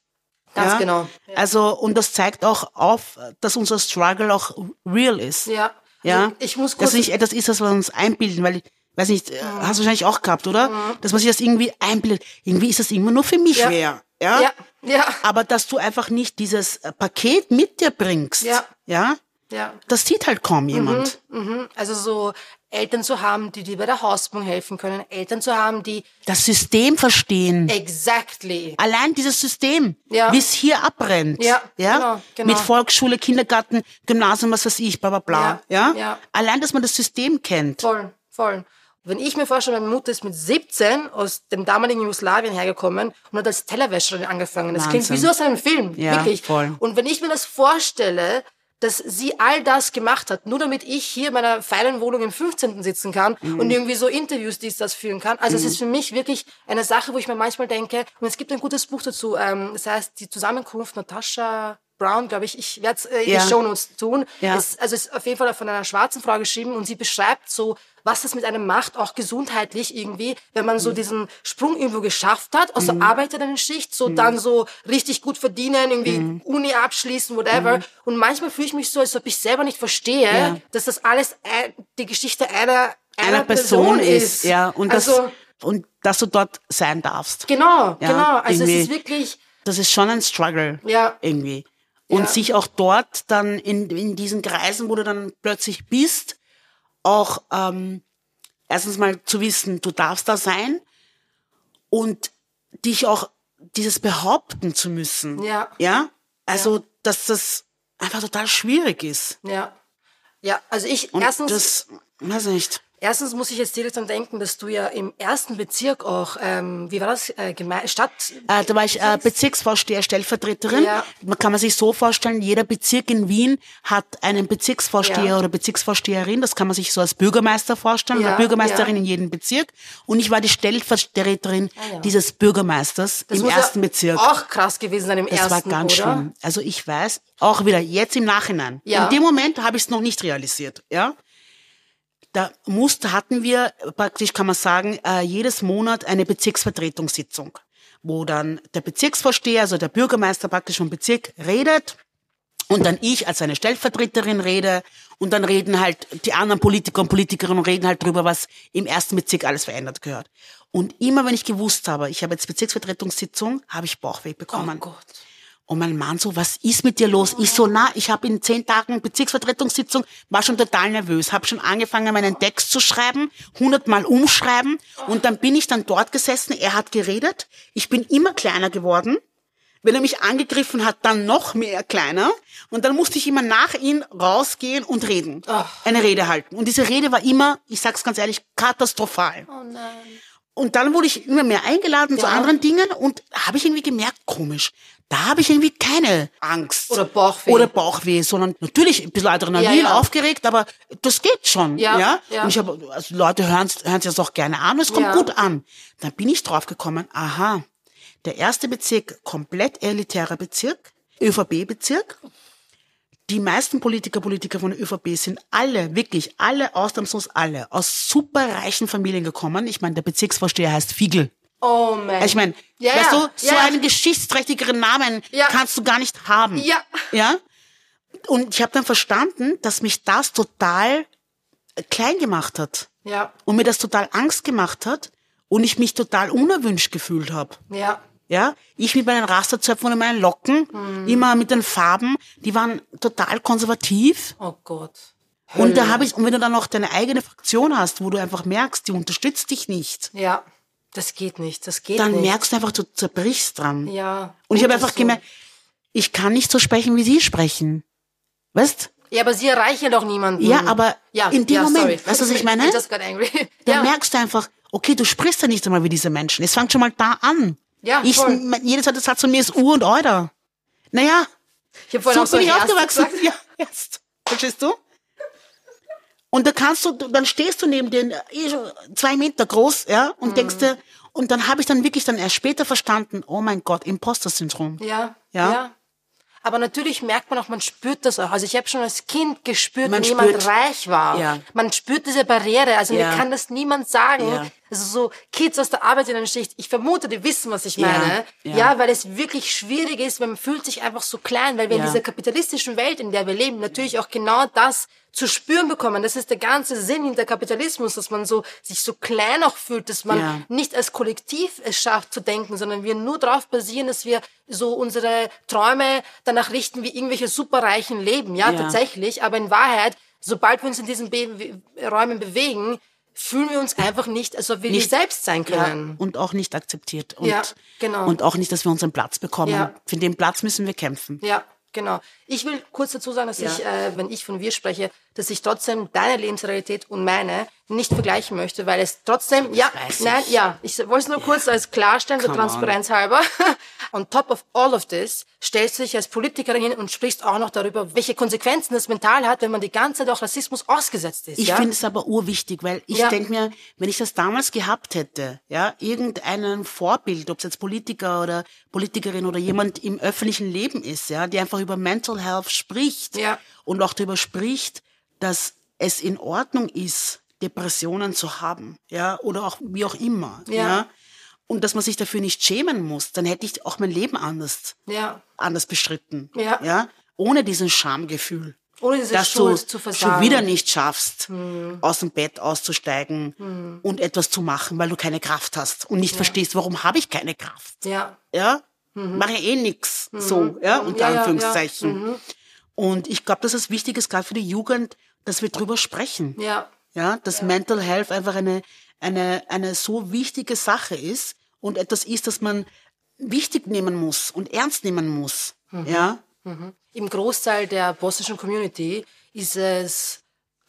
Ganz ja? genau. Also, und das zeigt auch auf, dass unser Struggle auch real ist. Ja. Ja. Also ich muss Dass kurz, nicht etwas ist, das wir uns einbilden, weil, weiß nicht, äh, hast du wahrscheinlich auch gehabt, oder? Dass man sich das irgendwie einbildet. Irgendwie ist das immer nur für mich Ja. schwer. Ja. ja, ja, Aber dass du einfach nicht dieses äh, Paket mit dir bringst. Ja. Ja. ja. Das sieht halt kaum jemand. Mhm. Also so Eltern zu haben, die dir bei der Hausbung helfen können, Eltern zu haben, die Das System verstehen. exactly Allein dieses System, Ja. wie es hier abbrennt. Ja, ja? genau, genau. Mit Volksschule, Kindergarten, Gymnasium, was weiß ich, bla bla bla. Ja, Ja, ja. Allein, dass man das System kennt. Voll, voll. Wenn ich mir vorstelle, meine Mutter ist mit 17 aus dem damaligen Jugoslawien hergekommen und hat als Tellerwäscherin angefangen. Das klingt wie Wahnsinn. so aus einem Film, Ja, wirklich. voll. Und wenn ich mir das vorstelle, dass sie all das gemacht hat, nur damit ich hier in meiner feinen Wohnung im 15. sitzen kann Mhm. und irgendwie so Interviews, dies, das führen kann. Also es ist für mich wirklich eine Sache, wo ich mir manchmal denke, und es gibt ein gutes Buch dazu, ähm, das heißt Die Zusammenkunft Natascha Brown, glaube ich, ich werde es äh, in Ja. die Shownotes tun. Ja. Es, also es ist auf jeden Fall von einer schwarzen Frau geschrieben und sie beschreibt so, was das mit einem macht, auch gesundheitlich irgendwie, wenn man so Mhm. diesen Sprung irgendwo geschafft hat, aus der Arbeiterinnen-Schicht, so dann so richtig gut verdienen, irgendwie Mhm. Uni abschließen, whatever. Und manchmal fühle ich mich so, als ob ich selber nicht verstehe, Ja. dass das alles ein, die Geschichte einer, einer, Einer Person ist, ja, und das, also, und dass du dort sein darfst. genau, Ja, genau. Also es ist wirklich, Das ist schon ein Struggle. Ja. Irgendwie. Und Ja. sich auch dort dann in, in diesen Kreisen, wo du dann plötzlich bist, auch ähm, erstens mal zu wissen, du darfst da sein und dich auch dieses behaupten zu müssen. Ja. Ja? Also, dass das einfach total schwierig ist. ja. Ja, also ich, Und erstens, das, weiß nicht. Erstens muss ich jetzt direkt dran denken, dass du ja im ersten Bezirk auch, ähm, wie war das, äh, Geme Stadt... Äh, da war ich äh, Bezirksvorsteher, Stellvertreterin. Ja. Man kann man sich so vorstellen, jeder Bezirk in Wien hat einen Bezirksvorsteher Ja. oder Bezirksvorsteherin. Das kann man sich so als Bürgermeister vorstellen Ja, oder Bürgermeisterin in jedem Bezirk. Und ich war die Stellvertreterin Ah, dieses Bürgermeisters Das im ersten ja Bezirk. auch krass gewesen sein im Das ersten, war ganz oder? schlimm. Also ich weiß, auch wieder jetzt im Nachhinein. Ja. In dem Moment habe ich es noch nicht realisiert. Ja, da musste, hatten wir praktisch, kann man sagen, äh, jedes Monat eine Bezirksvertretungssitzung, wo dann der Bezirksvorsteher, also der Bürgermeister praktisch vom Bezirk redet und dann ich als seine Stellvertreterin rede und dann reden halt die anderen Politiker und Politikerinnen reden halt drüber, was im ersten Bezirk alles verändert gehört. Und immer wenn ich gewusst habe, ich habe jetzt Bezirksvertretungssitzung, habe ich Bauchweh bekommen. Oh Gott. Und mein Mann so, was ist mit dir los? Ich so, na, ich habe in zehn Tagen Bezirksvertretungssitzung, war schon total nervös, habe schon angefangen, meinen Text zu schreiben, hundertmal umschreiben und dann bin ich dann dort gesessen, er hat geredet, ich bin immer kleiner geworden, wenn er mich angegriffen hat, dann noch mehr kleiner und dann musste ich immer nach ihm rausgehen und reden, eine Rede halten. Und diese Rede war immer, ich sag's ganz ehrlich, katastrophal. Oh nein. Und dann wurde ich immer mehr eingeladen zu Ja. anderen Dingen und habe ich irgendwie gemerkt, komisch, da habe ich irgendwie keine Angst. Oder Bauchweh. Oder Bauchweh, sondern natürlich ein bisschen Adrenalin, Ja, ja. aufgeregt, aber das geht schon. Ja, Ja, ja. Und ich habe, also Leute hören sich das auch gerne an, es kommt gut an. Dann bin ich drauf gekommen, aha, der erste Bezirk, komplett elitärer Bezirk, ÖVP-Bezirk. Die meisten Politiker, Politiker von der ÖVP sind alle, wirklich alle, ausnahmslos alle, aus superreichen Familien gekommen. Ich meine, der Bezirksvorsteher heißt Fiegel. Oh man. Ich meine, Ja, weißt ja. du, so ja. einen geschichtsträchtigeren Namen Ja. kannst du gar nicht haben. Ja. Ja? Und ich habe dann verstanden, dass mich das total klein gemacht hat Ja, und mir das total Angst gemacht hat und ich mich total unerwünscht gefühlt habe. ja. Ja, ich mit meinen Rasterzöpfen und meinen Locken, Mhm. immer mit den Farben, die waren total konservativ. Oh Gott. Und da habe ich, und wenn du dann noch deine eigene Fraktion hast, wo du einfach merkst, die unterstützt dich nicht, Ja, das geht nicht. Das geht dann nicht. merkst du einfach, du zerbrichst dran. Ja. Und ich habe einfach du- gemerkt, ich kann nicht so sprechen, wie sie sprechen. Weißt? Ja, aber sie erreichen doch niemanden. Ja, aber ja, in dem ja, Moment, sorry. weißt du, was ich meine? I just got angry. Da ja. merkst du einfach, okay, du sprichst ja nicht einmal wie diese Menschen. Es fängt schon mal da an. Ja, ich, voll. mein- Jeder zweite Satz von mir ist Ur und Euder. Naja, Ich habe vorhin so auch so bin ich aufgewachsen. gesagt. Ja, jetzt. Verstehst du? Und da kannst du, dann stehst du neben den, eh schon zwei Meter groß, ja, und Mhm. denkst dir, und dann habe ich dann wirklich dann erst später verstanden, oh mein Gott, Imposter-Syndrom. Ja, Ja. ja. Aber natürlich merkt man auch, man spürt das auch. Also ich habe schon als Kind gespürt, Man wenn jemand spürt- reich war. Ja. Man spürt diese Barriere. Also Ja. mir kann das niemand sagen. Ja. Also so Kids aus der Arbeiterinnenschicht, ich vermute, die wissen, was ich Ja. meine. Ja. Ja. weil es wirklich schwierig ist, man fühlt sich einfach so klein, weil wir Ja. in dieser kapitalistischen Welt, in der wir leben, natürlich auch genau das zu spüren bekommen. Das ist der ganze Sinn hinter Kapitalismus, dass man so sich so klein auch fühlt, dass man Ja. nicht als Kollektiv es schafft zu denken, sondern wir nur darauf basieren, dass wir so unsere Träume danach richten, wie irgendwelche superreichen leben. Ja, Ja. tatsächlich. Aber in Wahrheit, sobald wir uns in diesen Be Räumen bewegen, fühlen wir uns einfach nicht, als ob wir Nicht- selbst sein Ja, können. und auch nicht akzeptiert. Und, Ja, genau. Und auch nicht, dass wir unseren Platz bekommen. Ja. Für den Platz müssen wir kämpfen. Ja, genau. Ich will kurz dazu sagen, dass Ja. ich, äh, wenn ich von wir spreche, dass ich trotzdem deine Lebensrealität und meine nicht vergleichen möchte, weil es trotzdem, ja, nein, ja, ich wollte es nur kurz als klarstellen, der Come on. Transparenz halber. On top of all of this stellst du dich als Politikerin hin und sprichst auch noch darüber, welche Konsequenzen das mental hat, wenn man die ganze Zeit auch Rassismus ausgesetzt ist. Ich ja? finde es aber urwichtig, weil ich Ja. denk mir, wenn ich das damals gehabt hätte, ja, irgendeinen Vorbild, ob es jetzt Politiker oder Politikerin oder jemand im öffentlichen Leben ist, ja, die einfach über Mental Health spricht Ja. und auch darüber spricht, dass es in Ordnung ist, Depressionen zu haben, ja, oder auch wie auch immer, Ja. ja. Und dass man sich dafür nicht schämen muss, dann hätte ich auch mein Leben anders, ja. anders bestritten, Ja. ja, ohne diesen Schamgefühl Ohne diese dass Schuld du. Hm. schon wieder nicht schaffst, aus dem Bett auszusteigen und etwas zu machen, weil du keine Kraft hast und nicht verstehst, warum habe ich keine Kraft. Ja. Ja, mache eh nix so, ja, unter Mhm. Ja, ja, ja. Anführungszeichen. Und ich glaube, dass es wichtig ist, gerade für die Jugend, dass wir drüber sprechen. Ja. Ja, dass Mental Health einfach eine, eine, eine so wichtige Sache ist und etwas ist, das man wichtig nehmen muss und ernst nehmen muss. Mhm. Ja, Im Großteil der bosnischen Community ist es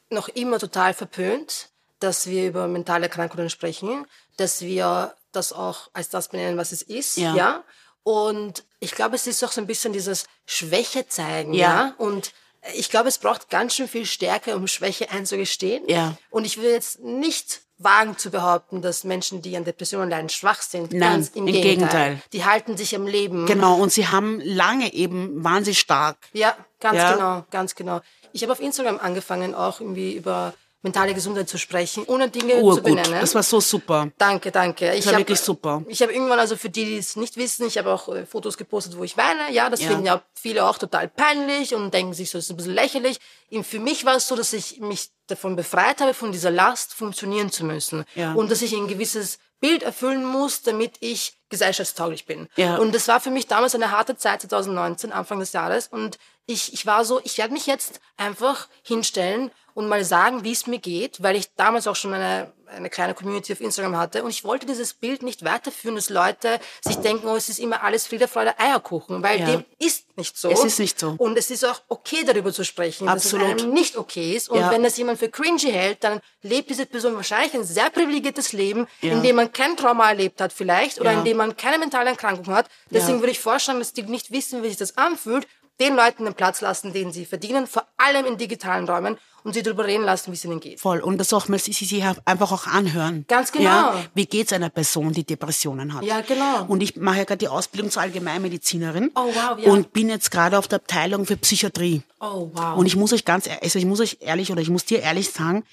noch immer total verpönt, dass wir über mentale Erkrankungen sprechen, dass wir das auch als das benennen, was es ist, Ja. ja. Und ich glaube, es ist auch so ein bisschen dieses Schwäche zeigen, Ja. ja. Und ich glaube, es braucht ganz schön viel Stärke, um Schwäche einzugestehen. Ja. Und ich will jetzt nicht wagen zu behaupten, dass Menschen, die an Depressionen leiden, schwach sind. Nein, ganz im, im Gegenteil. Gegenteil. Die halten sich am Leben. Genau, und sie haben lange eben, waren sie stark. Ja, ganz Ja. genau, ganz genau. Ich habe auf Instagram angefangen, auch irgendwie über mentale Gesundheit zu sprechen, ohne Dinge zu Urgut. benennen. Das war so super. Danke, danke. Ich war hab- wirklich super. Ich habe irgendwann, also für die, die es nicht wissen, ich habe auch äh, Fotos gepostet, wo ich weine. Ja, das Ja. finden ja viele auch total peinlich und denken sich so, das ist ein bisschen lächerlich. Und für mich war es so, dass ich mich davon befreit habe, von dieser Last funktionieren zu müssen. Ja. Und dass ich ein gewisses Bild erfüllen muss, damit ich gesellschaftstauglich bin. Ja. Und das war für mich damals eine harte Zeit, 2019, Anfang des Jahres. Und ich, ich war so, ich werde mich jetzt einfach hinstellen und mal sagen, wie es mir geht, weil ich damals auch schon eine, eine kleine Community auf Instagram hatte. Und ich wollte dieses Bild nicht weiterführen, dass Leute sich denken, oh, es ist immer alles Friede, Freude, Eierkuchen, weil Ja. dem ist nicht so. Es ist nicht so. Und es ist auch okay, darüber zu sprechen, Absolut. dass es einem nicht okay ist. Und Ja. wenn das jemand für cringy hält, dann lebt diese Person wahrscheinlich ein sehr privilegiertes Leben, in dem man kein Trauma erlebt hat vielleicht oder in dem man keine mentale Erkrankung hat. Deswegen Ja. würde ich vorschlagen, dass die nicht wissen, wie sich das anfühlt, den Leuten den Platz lassen, den sie verdienen, vor allem in digitalen Räumen und sie darüber reden lassen, wie es ihnen geht. Voll. Und das auch mal, sie, sie sie einfach auch anhören. Ganz genau. Ja, wie geht's einer Person, die Depressionen hat? Ja, genau. Und ich mache ja gerade die Ausbildung zur Allgemeinmedizinerin. Oh, wow, ja. Und bin jetzt gerade auf der Abteilung für Psychiatrie. Oh, wow. Und ich muss euch ganz, also ich muss euch ehrlich oder ich muss dir ehrlich sagen,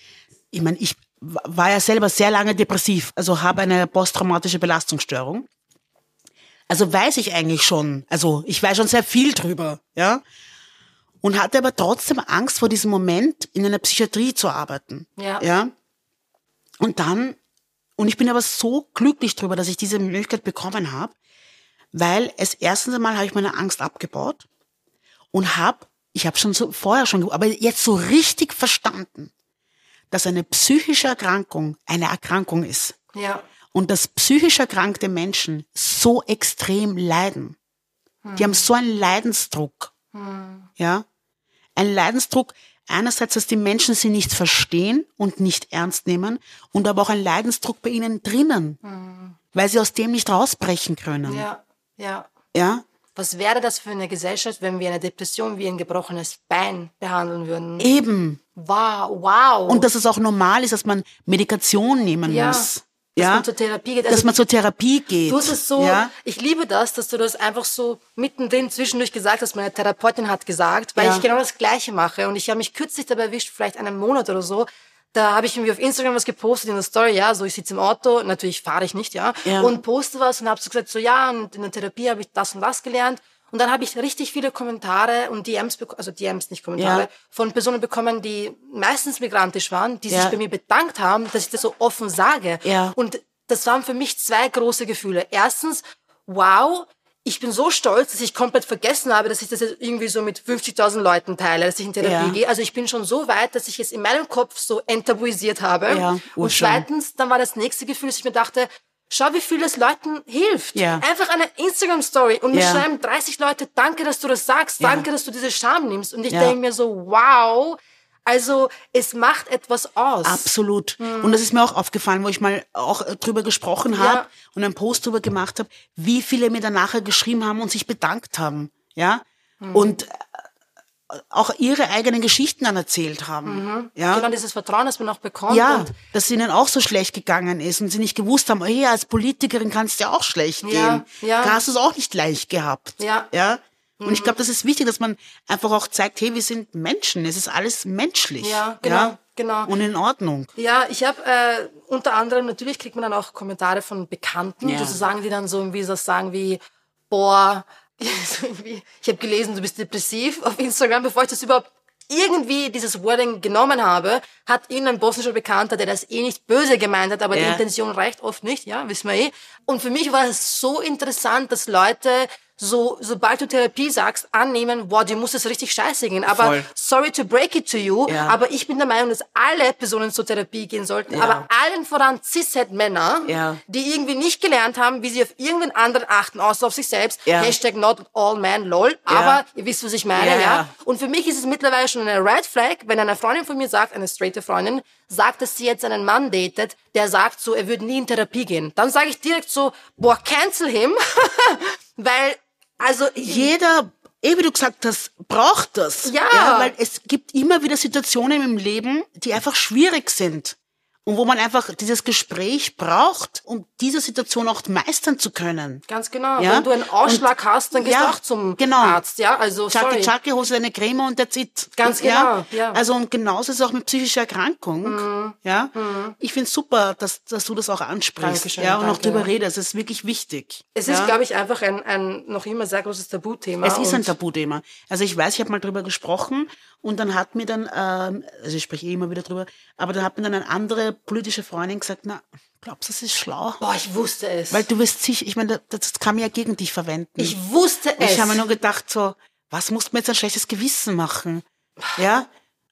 ich meine, ich war ja selber sehr lange depressiv, also habe eine posttraumatische Belastungsstörung. Also weiß ich eigentlich schon, also ich weiß schon sehr viel drüber, ja. Und hatte aber trotzdem Angst vor diesem Moment, in einer Psychiatrie zu arbeiten. Ja. Ja. Und dann, und ich bin aber so glücklich drüber, dass ich diese Möglichkeit bekommen habe, weil es erstens einmal habe ich meine Angst abgebaut und habe, ich habe schon so vorher schon, aber jetzt so richtig verstanden, dass eine psychische Erkrankung eine Erkrankung ist ja. Und dass psychisch erkrankte Menschen so extrem leiden. Die haben so einen Leidensdruck. Ja. Ein Leidensdruck einerseits, dass die Menschen sie nicht verstehen und nicht ernst nehmen und aber auch ein Leidensdruck bei ihnen drinnen, weil sie aus dem nicht rausbrechen können. Ja. Ja. Ja. Was wäre das für eine Gesellschaft, wenn wir eine Depression wie ein gebrochenes Bein behandeln würden? Eben. Wow, wow. Und dass es auch normal ist, dass man Medikation nehmen ja, muss. Dass Ja. man zur Therapie geht. dass Also man zur Therapie geht. Du hast es so, Ja. ich liebe das, dass du das einfach so mittendrin zwischendurch gesagt hast. Meine Therapeutin hat gesagt, weil Ja. ich genau das Gleiche mache. Und ich habe mich kürzlich dabei erwischt, vielleicht einen Monat oder so. Da habe ich irgendwie auf Instagram was gepostet in der Story, ja, so ich sitze im Auto, natürlich fahre ich nicht, ja, Ja. und poste was und habe so gesagt, so ja, und in der Therapie habe ich das und das gelernt. Und dann habe ich richtig viele Kommentare und DMs, also DMs, nicht Kommentare, Ja. von Personen bekommen, die meistens migrantisch waren, die Ja. sich bei mir bedankt haben, dass ich das so offen sage. Ja. Und das waren für mich zwei große Gefühle. Erstens, wow, ich bin so stolz, dass ich komplett vergessen habe, dass ich das jetzt irgendwie so mit 50.000 Leuten teile, dass ich in Therapie Ja. gehe. Also ich bin schon so weit, dass ich es in meinem Kopf so enttabuisiert habe. Ja, Und zweitens, dann war das nächste Gefühl, dass ich mir dachte, schau, wie viel es Leuten hilft. Ja. Einfach eine Instagram-Story und mir Ja. schreiben 30 Leute, danke, dass du das sagst, Ja. danke, dass du diese Scham nimmst. Und ich Ja. denke mir so, wow, also es macht etwas aus. Absolut. Und das ist mir auch aufgefallen, wo ich mal auch äh, drüber gesprochen habe Ja. und einen Post drüber gemacht habe, wie viele mir dann nachher geschrieben haben und sich bedankt haben. Ja. Und äh, auch ihre eigenen Geschichten dann erzählt haben. Ja. Genau dieses Vertrauen, das man auch bekommt. Ja, dass es ihnen auch so schlecht gegangen ist und sie nicht gewusst haben, hey, als Politikerin kann es dir auch schlecht Ja, gehen. ja. Da hast du es auch nicht leicht gehabt. Ja. ja? Und ich glaube, das ist wichtig, dass man einfach auch zeigt, hey, wir sind Menschen. Es ist alles menschlich. Ja, genau, genau. Und in Ordnung. Ja, ich habe äh, unter anderem, natürlich kriegt man dann auch Kommentare von Bekannten, Ja. sozusagen, die dann so irgendwie so sagen wie, boah, ich habe gelesen, du bist depressiv auf Instagram, bevor ich das überhaupt irgendwie dieses Wording genommen habe, hat irgendein bosnischer Bekannter, der das eh nicht böse gemeint hat, aber die Ja. Intention reicht oft nicht, ja, wissen wir eh. Und für mich war es so interessant, dass Leute so, sobald du Therapie sagst, annehmen, boah, dir muss es richtig scheiße gehen. Aber Voll. sorry to break it to you, Ja. aber ich bin der Meinung, dass alle Personen zur Therapie gehen sollten, Ja. aber allen voran Cis-Het-Männer, Ja. die irgendwie nicht gelernt haben, wie sie auf irgendwen anderen achten, außer auf sich selbst. Hashtag not all men, lol. Aber ihr wisst, was ich meine, ja. Und für mich ist es mittlerweile schon eine Red Flag, wenn eine Freundin von mir sagt, eine straighte Freundin, sagt, dass sie jetzt einen Mann datet, der sagt so, er würde nie in Therapie gehen. Dann sage ich direkt so, boah, cancel him, weil, also, Jeder, eh wie du gesagt hast, braucht das. Ja. Weil es gibt immer wieder Situationen im Leben, die einfach schwierig sind. Und wo man einfach dieses Gespräch braucht, um diese Situation auch meistern zu können. ganz genau, Ja. wenn du einen Ausschlag Und- hast, dann gehst ja, du auch zum genau. Arzt, ja, also. Chaki, holst du deine Creme und that's it. Ganz genau, ja. Also und genauso ist es auch mit psychischer Erkrankung. Mhm. Ja. Ich finde super, dass, dass du das auch ansprichst. Dankeschön, ja, und auch danke, drüber ja. redest. Das ist wirklich wichtig. Es ja. ist, glaube ich, einfach ein, ein noch immer sehr großes Tabuthema. Es ist ein Tabuthema. Also ich weiß, ich habe mal drüber gesprochen und dann hat mir dann, ähm, also ich spreche eh immer wieder drüber, aber dann hat mir dann eine andere politische Freundin gesagt, na, glaubst du, das ist schlau? Boah, ich wusste es. Weil du wirst sicher, ich meine, das, kann man ja gegen dich verwenden. ich wusste es. Ich habe mir nur gedacht, so, was muss man jetzt ein schlechtes Gewissen machen? Ja?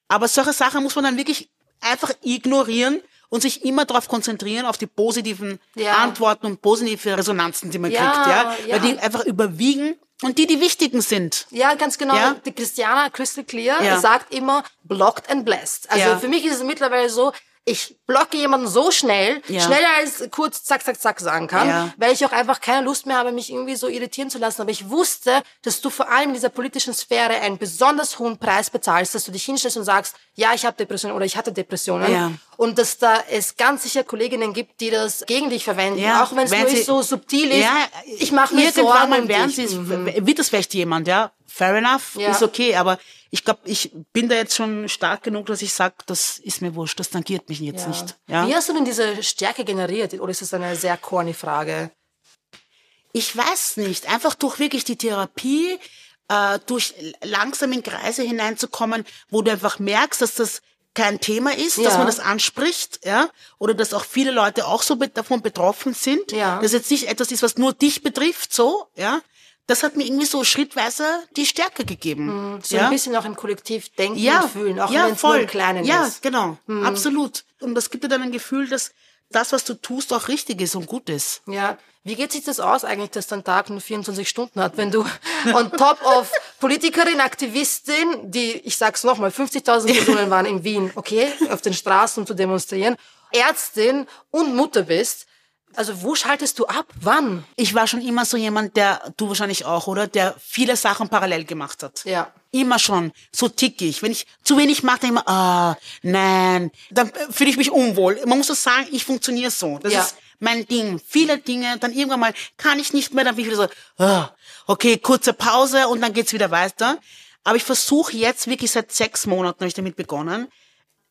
Aber solche Sachen muss man dann wirklich einfach ignorieren und sich immer darauf konzentrieren, auf die positiven Ja. Antworten und positive Resonanzen, die man Ja, kriegt, ja? ja. Weil die einfach überwiegen und die die wichtigen sind. Ja, ganz genau. Die Christiana Crystal Clear sagt immer blocked and blessed. Also für mich ist es mittlerweile so, ich blocke jemanden so schnell, Ja. schneller als kurz zack, zack, zack sagen kann, Ja. weil ich auch einfach keine Lust mehr habe, mich irgendwie so irritieren zu lassen. Aber ich wusste, dass du vor allem in dieser politischen Sphäre einen besonders hohen Preis bezahlst, dass du dich hinstellst und sagst, ja, ich habe Depressionen oder ich hatte Depressionen. Ja. Und dass da es ganz sicher Kolleginnen gibt, die das gegen dich verwenden, auch wenn es nur so subtil ist. Ich mache mir irgendwann Sorgen werden dich. sie, Mhm. wird das vielleicht jemand, ja. Fair enough, Ja. ist okay, aber ich glaube, ich bin da jetzt schon stark genug, dass ich sage, das ist mir wurscht, das tangiert mich jetzt nicht. Ja? Wie hast du denn diese Stärke generiert? Oder ist das eine sehr corny Frage? Ich weiß nicht, einfach durch wirklich die Therapie, äh, durch langsam in Kreise hineinzukommen, wo du einfach merkst, dass das kein Thema ist, dass Ja. man das anspricht, ja, oder dass auch viele Leute auch so bet- davon betroffen sind, Ja. dass jetzt nicht etwas ist, was nur dich betrifft, so, ja. Das hat mir irgendwie so schrittweise die Stärke gegeben. So ja? ein bisschen auch im Kollektiv denken ja, und fühlen, auch ja, wenn es voll. nur im Kleinen ja, ist. genau, absolut. Und das gibt dir dann ein Gefühl, dass das, was du tust, auch richtig ist und gut ist. Ja. Wie geht sich das aus eigentlich, dass dein Tag nur 24 Stunden hat, wenn du on top of Politikerin, Aktivistin, die, ich sag's nochmal, 50.000 Personen waren in Wien, okay, auf den Straßen zu demonstrieren, Ärztin und Mutter bist? Also wo schaltest du ab? Wann? Ich war schon immer so jemand, der, du wahrscheinlich auch, oder? Der viele Sachen parallel gemacht hat. Ja. Immer schon. So tick ich. Wenn ich zu wenig mache, dann immer, ah, nein. Dann äh, fühle ich mich unwohl. Man muss das sagen, ich funktioniere so. Das Ja. ist mein Ding. Viele Dinge, dann irgendwann mal kann ich nicht mehr, dann bin ich wieder so, ah, okay, kurze Pause und dann geht's wieder weiter. Aber ich versuche jetzt wirklich seit sechs Monaten habe ich damit begonnen,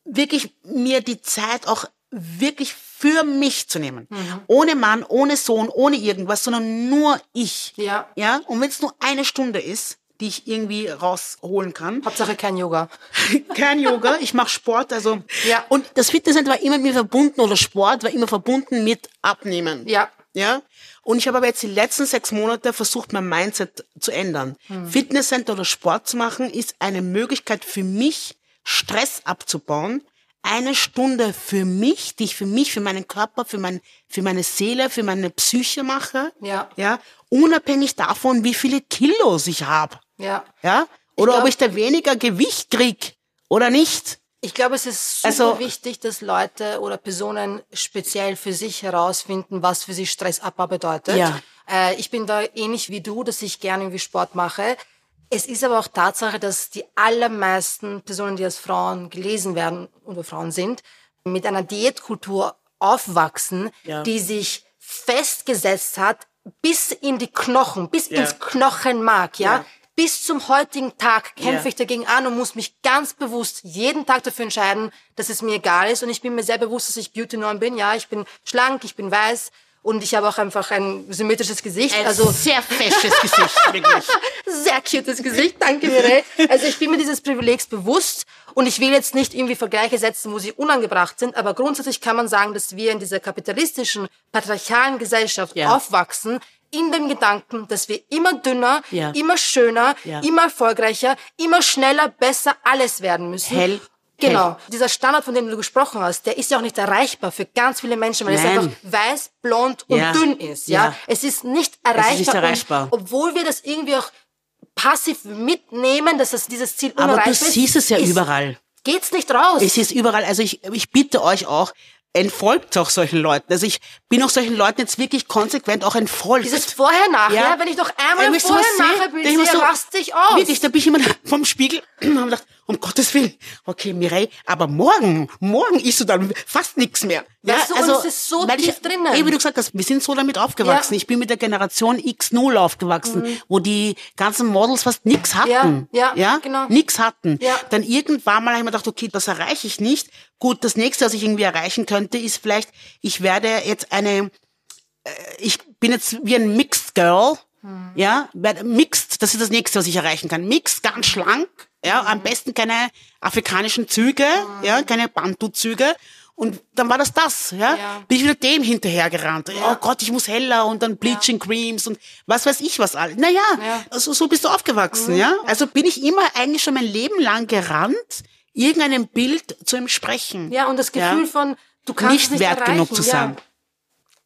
wirklich mir die Zeit auch wirklich für mich zu nehmen. Mhm. Ohne Mann, ohne Sohn, ohne irgendwas, sondern nur ich. Ja. Ja. Und wenn es nur eine Stunde ist, die ich irgendwie rausholen kann. Hauptsache kein Yoga. Kein Yoga, ich mache Sport, also. Ja. Und das Fitnesscenter war immer mit mir verbunden oder Sport war immer verbunden mit Abnehmen. Ja. Ja. Und ich habe aber jetzt die letzten sechs Monate versucht, mein Mindset zu ändern. Hm. Fitnesscenter oder Sport zu machen ist eine Möglichkeit für mich, Stress abzubauen. Eine Stunde für mich, die ich für mich, für meinen Körper, für mein, für meine Seele, für meine Psyche mache. Ja. Ja. Unabhängig davon, wie viele Kilos ich habe. Ja. Ja. Oder glaub- ob ich da weniger Gewicht krieg oder nicht. Ich glaube, es ist super Also- wichtig, dass Leute oder Personen speziell für sich herausfinden, was für sie Stressabbau bedeutet. Ja. Äh, ich bin da ähnlich wie du, dass ich gerne irgendwie Sport mache. Es ist aber auch Tatsache, dass die allermeisten Personen, die als Frauen gelesen werden oder Frauen sind, mit einer Diätkultur aufwachsen, Ja. die sich festgesetzt hat bis in die Knochen, bis Ja. ins Knochenmark, ja. Ja. Bis zum heutigen Tag kämpfe ich dagegen an und muss mich ganz bewusst jeden Tag dafür entscheiden, dass es mir egal ist. Und ich bin mir sehr bewusst, dass ich Beauty-Norm bin. Ja, ich bin schlank, ich bin weiß und ich habe auch einfach ein symmetrisches Gesicht. also sehr fesches Gesicht, wirklich. sehr cutes Gesicht, danke Mireille. Also ich bin mir dieses Privilegs bewusst und ich will jetzt nicht irgendwie Vergleiche setzen, wo sie unangebracht sind, aber grundsätzlich kann man sagen, dass wir in dieser kapitalistischen, patriarchalen Gesellschaft Ja. aufwachsen, in dem Gedanken, dass wir immer dünner, Ja. immer schöner, Ja. immer erfolgreicher, immer schneller, besser alles werden müssen. Hell- Genau. Dieser Standard, von dem du gesprochen hast, der ist ja auch nicht erreichbar für ganz viele Menschen, weil es Nein. einfach weiß, blond und Ja. dünn ist. Ja? Ja. Es ist nicht erreichbar. nicht erreichbar. Und, obwohl wir das irgendwie auch passiv mitnehmen, dass das dieses Ziel Aber du unerreichbar ist. siehst es ja ist- überall. Geht's nicht raus. Es ist überall, also ich, ich bitte euch auch, entfolgt auch solchen Leuten. Also ich bin auch solchen Leuten jetzt wirklich konsequent auch entfolgt. Dieses Vorher-Nachher, Ja. wenn ich doch Äh, einmal ein ich sowas sehe, raste ich aus. Wirklich, da bin ich immer vom Spiegel und habe gedacht, um Gottes Willen, okay, Mireille, aber morgen, morgen isst du dann fast nichts mehr. Weißt du, und es ist so tief ich, drinnen. Eben, wie du gesagt hast, wir sind so damit aufgewachsen. Ja. Ich bin mit der Generation X0 aufgewachsen, wo die ganzen Models fast nichts hatten. Ja, ja, genau. Nix hatten. Ja. Dann irgendwann mal habe ich mir gedacht, okay, das erreiche ich nicht. Gut, das nächste, was ich irgendwie erreichen könnte, ist vielleicht, ich werde jetzt eine, äh, ich bin jetzt wie ein Mixed Girl, Hm. ja, mixed, das ist das nächste, was ich erreichen kann. Mixed, ganz schlank, ja, am besten keine afrikanischen Züge, ja, keine Bantu-Züge. Und dann war das das, ja. Ja. Bin ich wieder dem hinterhergerannt. Oh Gott, ich muss heller und dann Bleaching Creams und was weiß ich was alles. Naja, Ja. also so bist du aufgewachsen, ja. Also bin ich immer eigentlich schon mein Leben lang gerannt, irgendeinem Bild zu entsprechen. Ja, und das Gefühl Ja. von, du kannst Nicht nicht wert erreichen. genug zu ja. sein.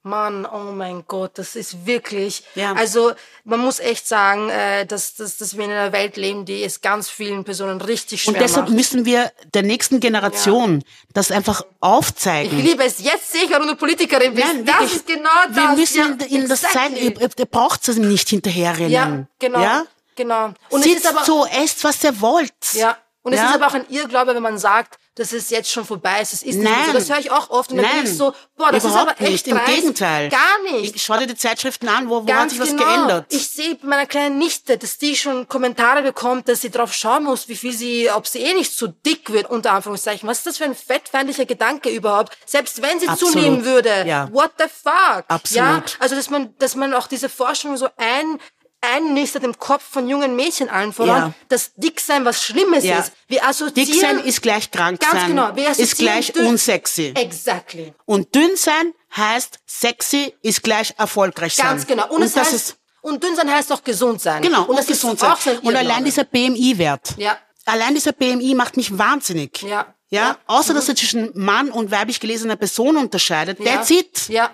Mann, oh mein Gott, das ist wirklich. Ja. Also man muss echt sagen, äh, dass, dass, dass wir in einer Welt leben, die es ganz vielen Personen richtig schwer Und deshalb macht. müssen wir der nächsten Generation das einfach Ich aufzeigen. liebe es. Jetzt sehe ich, warum du Politikerin bist. Nein, das wirklich. ist genau das. Wir müssen ja, ihnen das zeigen. Ihr, ihr braucht es nicht hinterherrennen. Ja, genau. Ja? Genau. Und Sitzt es ist aber so, esst, was ihr wollt. Ja. Und es Ja? ist aber auch ein Irrglaube, wenn man sagt, dass es jetzt schon vorbei ist. Es ist nicht so. Das höre ich auch oft. Und dann Nein, bin ich so, boah, das überhaupt ist aber nicht. echt Im dreist. Gegenteil. Gar nicht. Ich schau dir die Zeitschriften an, wo, wo hat sich was genau. geändert? Ich sehe bei meiner kleinen Nichte, dass die schon Kommentare bekommt, dass sie drauf schauen muss, wie viel sie, ob sie eh nicht zu dick wird, unter Anführungszeichen. Was ist das für ein fettfeindlicher Gedanke überhaupt? Selbst wenn sie Absolut. zunehmen würde. Ja. What the fuck? Absolut. Ja, also, dass man, dass man auch diese Forschung so ein, einnistet im Kopf von jungen Mädchen allen voran, Ja. dass Dicksein was Schlimmes Ja. ist. Wir assoziieren. Dick sein ist gleich krank Ganz sein. genau. Wir ist assoziieren gleich dünn- unsexy. Exactly. Und dünn sein heißt sexy ist gleich erfolgreich sein. Ganz genau. Und, es das heißt, ist und dünn sein heißt auch gesund sein. Genau, und das gesund ist sein. auch so ein Und allein dieser BMI-Wert. Ja. Allein dieser BMI macht mich wahnsinnig. Ja. Ja. Ja. Mhm. Außer, dass er zwischen Mann und weiblich gelesener Person unterscheidet. Ja. That's it. Ja.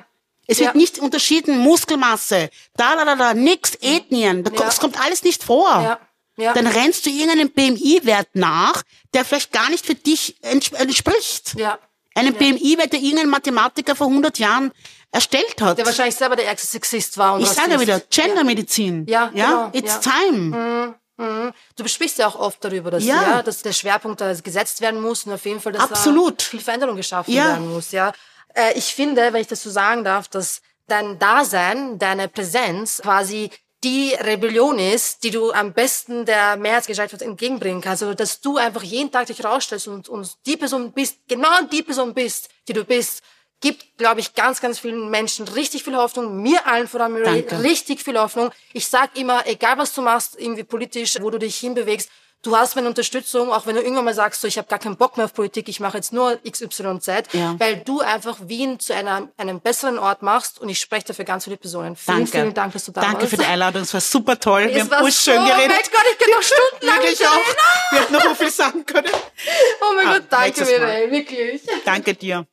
Es Ja. wird nicht unterschieden, Muskelmasse, da, da, da, da, nix, Ethnien. Da, Ja. Das kommt alles nicht vor. Ja. Ja. Dann rennst du irgendeinem BMI-Wert nach, der vielleicht gar nicht für dich ents- entspricht. Ja. Einem BMI-Wert, der irgendein Mathematiker vor 100 Jahren erstellt hat. Der wahrscheinlich selber der ärgste Sexist war. Und ich sage ja wieder, Gendermedizin. Ja, ja? genau, It's ja. time. Du sprichst ja auch oft darüber, dass, Ja. ja. dass der Schwerpunkt da gesetzt werden muss und auf jeden Fall, dass Absolut. da viel Veränderung geschaffen Ja. werden muss. Ja. Äh, ich finde, wenn ich das so sagen darf, dass dein Dasein, deine Präsenz quasi die Rebellion ist, die du am besten der Mehrheitsgesellschaft entgegenbringen kannst. Also, dass du einfach jeden Tag dich rausstellst und, und die Person bist, genau die Person bist, die du bist, gibt, glaube ich, ganz, ganz vielen Menschen richtig viel Hoffnung. Mir allen vor allem Danke. richtig viel Hoffnung. Ich sag immer, egal was du machst, irgendwie politisch, wo du dich hinbewegst, du hast meine Unterstützung, auch wenn du irgendwann mal sagst, so, ich habe gar keinen Bock mehr auf Politik, ich mache jetzt nur XYZ, Ja. weil du einfach Wien zu einer, einem besseren Ort machst und ich spreche dafür ganz viele Personen. Vielen, Danke. vielen Dank, dass du da Danke warst. für die Einladung. Es war super toll. Wir Es haben war urschön so, geredet. mein Gott, ich könnte noch stundenlang Wirklich reden. auch. Wir hätten noch so viel sagen können. Oh mein Ah, Gott, danke Mal. Mireille, wirklich. Danke dir.